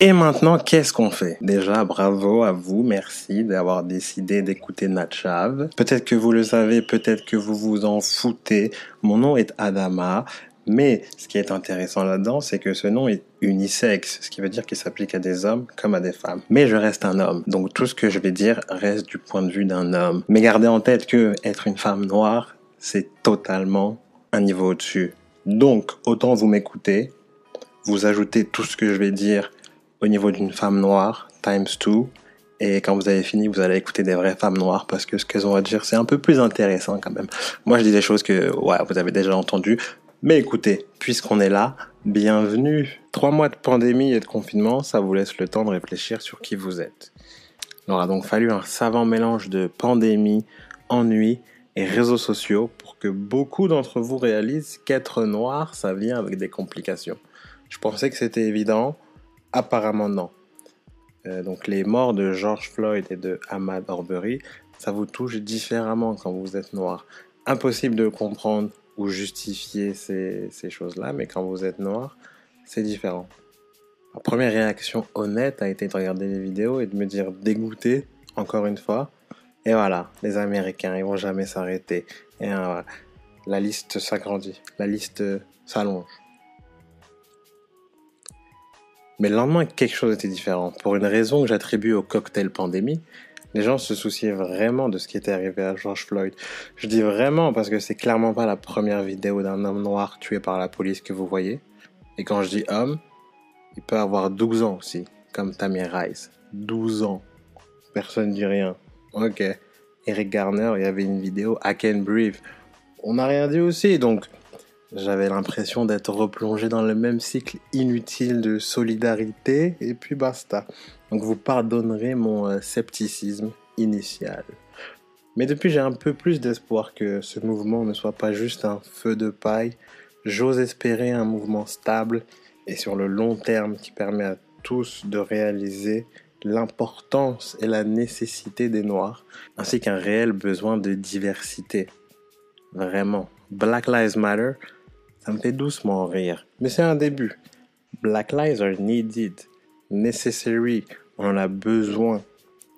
Et maintenant, qu'est-ce qu'on fait? Déjà, bravo à vous, merci d'avoir décidé d'écouter Natchav. Peut-être que vous le savez, peut-être que vous vous en foutez. Mon nom est Adama, mais ce qui est intéressant là-dedans, c'est que ce nom est unisexe, ce qui veut dire qu'il s'applique à des hommes comme à des femmes. Mais je reste un homme, donc tout ce que je vais dire reste du point de vue d'un homme. Mais gardez en tête que être une femme noire, c'est totalement un niveau au-dessus. Donc, autant vous m'écoutez, vous ajoutez tout ce que je vais dire au niveau d'une femme noire, times two. Et quand vous avez fini, vous allez écouter des vraies femmes noires parce que ce qu'elles ont à dire, c'est un peu plus intéressant quand même. Moi, je dis des choses que, vous avez déjà entendues. Mais écoutez, puisqu'on est là, bienvenue. Trois mois de pandémie et de confinement, ça vous laisse le temps de réfléchir sur qui vous êtes. Il aura donc fallu un savant mélange de pandémie, ennui et réseaux sociaux pour que beaucoup d'entre vous réalisent qu'être noir, ça vient avec des complications. Je pensais que c'était évident, Apparemment non. Euh, donc les morts de George Floyd et de Ahmad Arbery, ça vous touche différemment quand vous êtes noir. Impossible de comprendre ou justifier ces, choses-là, mais quand vous êtes noir, c'est différent. Ma première réaction honnête a été de regarder les vidéos et de me dire dégoûté, encore une fois. Et voilà, les Américains, ils vont jamais s'arrêter. Et la liste s'agrandit, la liste s'allonge. Mais le lendemain, quelque chose était différent. Pour une raison que j'attribue au cocktail pandémie, les gens se souciaient vraiment de ce qui était arrivé à George Floyd. Je dis vraiment parce que c'est clairement pas la première vidéo d'un homme noir tué par la police que vous voyez. Et quand je dis homme, il peut avoir 12 ans aussi, comme Tamir Rice. 12 ans. Personne dit rien. Ok. Eric Garner, il y avait une vidéo, I Can Breathe. On n'a rien dit aussi, donc j'avais l'impression d'être replongé dans le même cycle inutile de solidarité et puis basta. Donc vous pardonnerez mon euh, scepticisme initial. Mais depuis j'ai un peu plus d'espoir que ce mouvement ne soit pas juste un feu de paille. J'ose espérer un mouvement stable et sur le long terme qui permet à tous de réaliser l'importance et la nécessité des Noirs, ainsi qu'un réel besoin de diversité. Vraiment. Black Lives Matter, ça me fait doucement rire. Mais c'est un début. Black lives are needed, necessary, on en a besoin.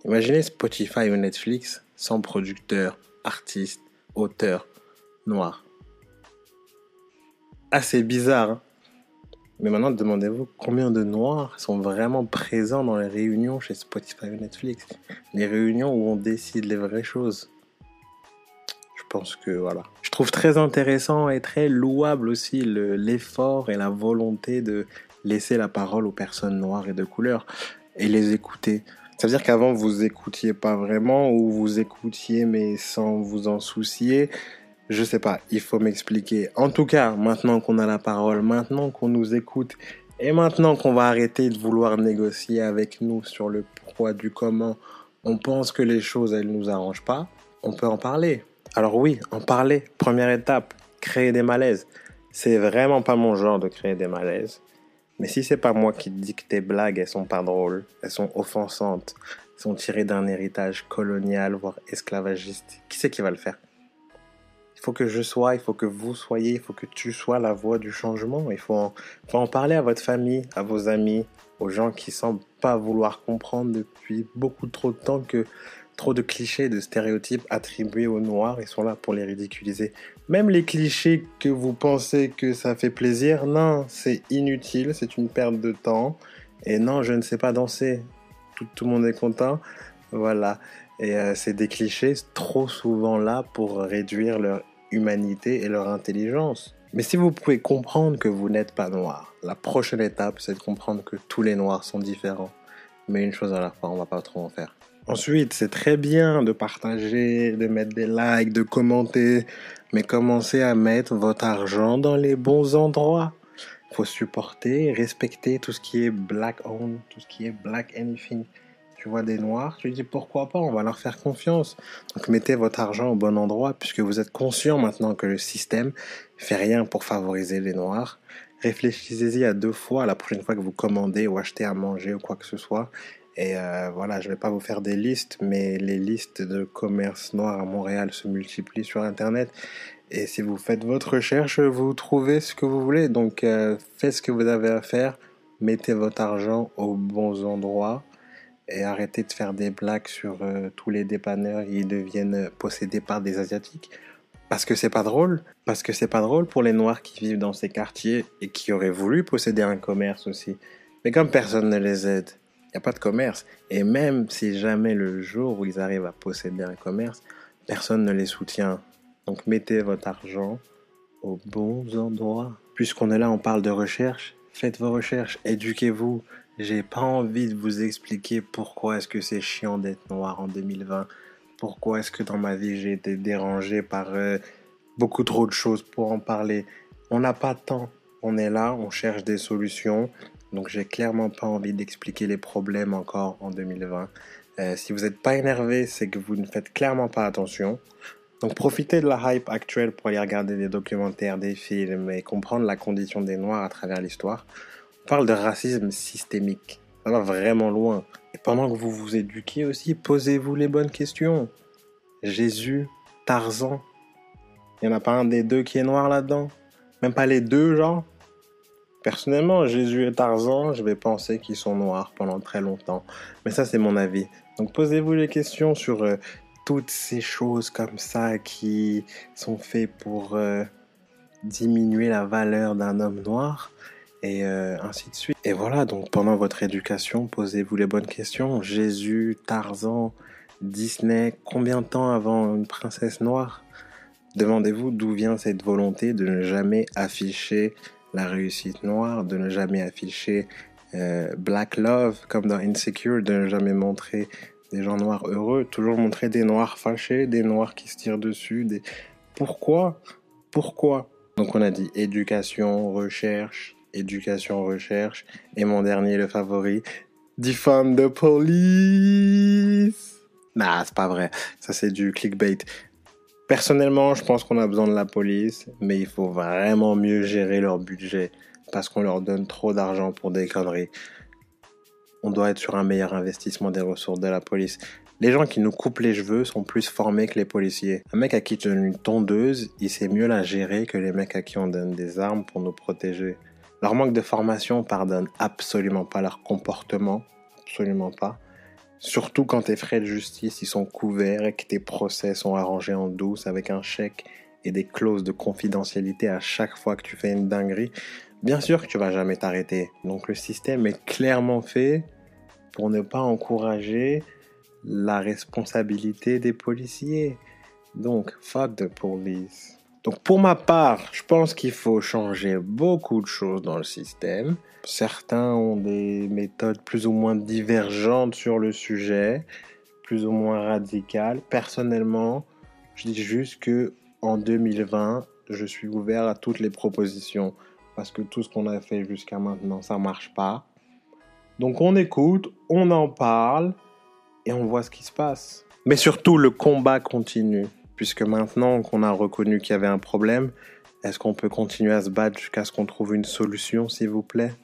Imaginez Spotify ou Netflix sans producteurs, artistes, auteurs noirs. Assez bizarre. Hein Mais maintenant, demandez-vous combien de noirs sont vraiment présents dans les réunions chez Spotify ou Netflix. Les réunions où on décide les vraies choses. Je pense que voilà trouve très intéressant et très louable aussi l'effort et la volonté de laisser la parole aux personnes noires et de couleur et les écouter. Ça veut dire qu'avant vous écoutiez pas vraiment ou vous écoutiez mais sans vous en soucier. Je sais pas, il faut m'expliquer. En tout cas, maintenant qu'on a la parole, maintenant qu'on nous écoute et maintenant qu'on va arrêter de vouloir négocier avec nous sur le pourquoi du comment, on pense que les choses elles nous arrangent pas, on peut en parler. Alors oui, en parler, première étape, créer des malaises. C'est vraiment pas mon genre de créer des malaises. Mais si c'est pas moi qui te dis que tes blagues, elles sont pas drôles, elles sont offensantes, elles sont tirées d'un héritage colonial, voire esclavagiste, qui c'est qui va le faire? Il faut que je sois, il faut que vous soyez, il faut que tu sois la voix du changement. Il faut en, faut en parler à votre famille, à vos amis, aux gens qui semblent pas vouloir comprendre depuis beaucoup trop de temps que trop de clichés, de stéréotypes attribués aux noirs et sont là pour les ridiculiser. Même les clichés que vous pensez que ça fait plaisir, non, c'est inutile, c'est une perte de temps. Et non, je ne sais pas danser. Tout, le monde est content. Voilà. Et euh, c'est des clichés trop souvent là pour réduire leur humanité et leur intelligence. Mais si vous pouvez comprendre que vous n'êtes pas noir, la prochaine étape, c'est de comprendre que tous les noirs sont différents. Mais une chose à la fois, on va pas trop en faire. Ensuite, c'est très bien de partager, de mettre des likes, de commenter, mais commencez à mettre votre argent dans les bons endroits. Il faut supporter, respecter tout ce qui est black owned, tout ce qui est black anything. Tu vois des noirs, tu dis pourquoi pas, on va leur faire confiance. Donc mettez votre argent au bon endroit puisque vous êtes conscient maintenant que le système fait rien pour favoriser les noirs. Réfléchissez-y à deux fois la prochaine fois que vous commandez ou achetez à manger ou quoi que ce soit et euh, voilà, je ne vais pas vous faire des listes, mais les listes de commerce noir à Montréal se multiplient sur Internet. Et si vous faites votre recherche, vous trouvez ce que vous voulez. Donc euh, faites ce que vous avez à faire. mettez votre argent aux bons endroits et arrêtez de faire des blagues sur euh, tous les dépanneurs ils deviennent possédés par des asiatiques parce que c'est pas drôle parce que c'est pas drôle pour les noirs qui vivent dans ces quartiers et qui auraient voulu posséder un commerce aussi mais comme personne ne les aide il n'y a pas de commerce et même si jamais le jour où ils arrivent à posséder un commerce personne ne les soutient donc mettez votre argent aux bons endroits puisqu'on est là on parle de recherche faites vos recherches éduquez-vous j'ai pas envie de vous expliquer pourquoi est-ce que c'est chiant d'être noir en 2020. Pourquoi est-ce que dans ma vie j'ai été dérangé par euh, beaucoup trop de choses pour en parler. On n'a pas de temps. On est là, on cherche des solutions. Donc j'ai clairement pas envie d'expliquer les problèmes encore en 2020. Euh, si vous n'êtes pas énervé, c'est que vous ne faites clairement pas attention. Donc profitez de la hype actuelle pour aller regarder des documentaires, des films et comprendre la condition des Noirs à travers l'histoire parle de racisme systémique. Ça va vraiment loin. Et pendant que vous vous éduquez aussi, posez-vous les bonnes questions. Jésus, Tarzan, il n'y en a pas un des deux qui est noir là-dedans? Même pas les deux, genre? Personnellement, Jésus et Tarzan, je vais penser qu'ils sont noirs pendant très longtemps. Mais ça, c'est mon avis. Donc posez-vous les questions sur euh, toutes ces choses comme ça qui sont faites pour euh, diminuer la valeur d'un homme noir et euh, ainsi de suite. Et voilà, donc pendant votre éducation, posez-vous les bonnes questions. Jésus, Tarzan, Disney, combien de temps avant une princesse noire? Demandez-vous d'où vient cette volonté de ne jamais afficher la réussite noire, de ne jamais afficher euh, Black Love comme dans Insecure, de ne jamais montrer des gens noirs heureux, toujours montrer des noirs fâchés, des noirs qui se tirent dessus. Des... Pourquoi? Pourquoi? Donc on a dit éducation, recherche, éducation, recherche. Et mon dernier, le favori, Defund the police. Nah, c'est pas vrai. Ça, c'est du clickbait. Personnellement, je pense qu'on a besoin de la police, mais il faut vraiment mieux gérer leur budget parce qu'on leur donne trop d'argent pour des conneries. On doit être sur un meilleur investissement des ressources de la police. Les gens qui nous coupent les cheveux sont plus formés que les policiers. Un mec à qui tu donnes une tondeuse, il sait mieux la gérer que les mecs à qui on donne des armes pour nous protéger. Leur manque de formation pardonne absolument pas leur comportement, absolument pas. Surtout quand tes frais de justice ils sont couverts et que tes procès sont arrangés en douce avec un chèque et des clauses de confidentialité à chaque fois que tu fais une dinguerie. Bien sûr que tu vas jamais t'arrêter. Donc le système est clairement fait pour ne pas encourager la responsabilité des policiers. Donc fuck the police. Donc pour ma part, je pense qu'il faut changer beaucoup de choses dans le système. Certains ont des méthodes plus ou moins divergentes sur le sujet, plus ou moins radicales. Personnellement, je dis juste que en 2020, je suis ouvert à toutes les propositions parce que tout ce qu'on a fait jusqu'à maintenant, ça marche pas. Donc on écoute, on en parle et on voit ce qui se passe. Mais surtout, le combat continue puisque maintenant qu'on a reconnu qu'il y avait un problème, est-ce qu'on peut continuer à se battre jusqu'à ce qu'on trouve une solution, s'il vous plaît?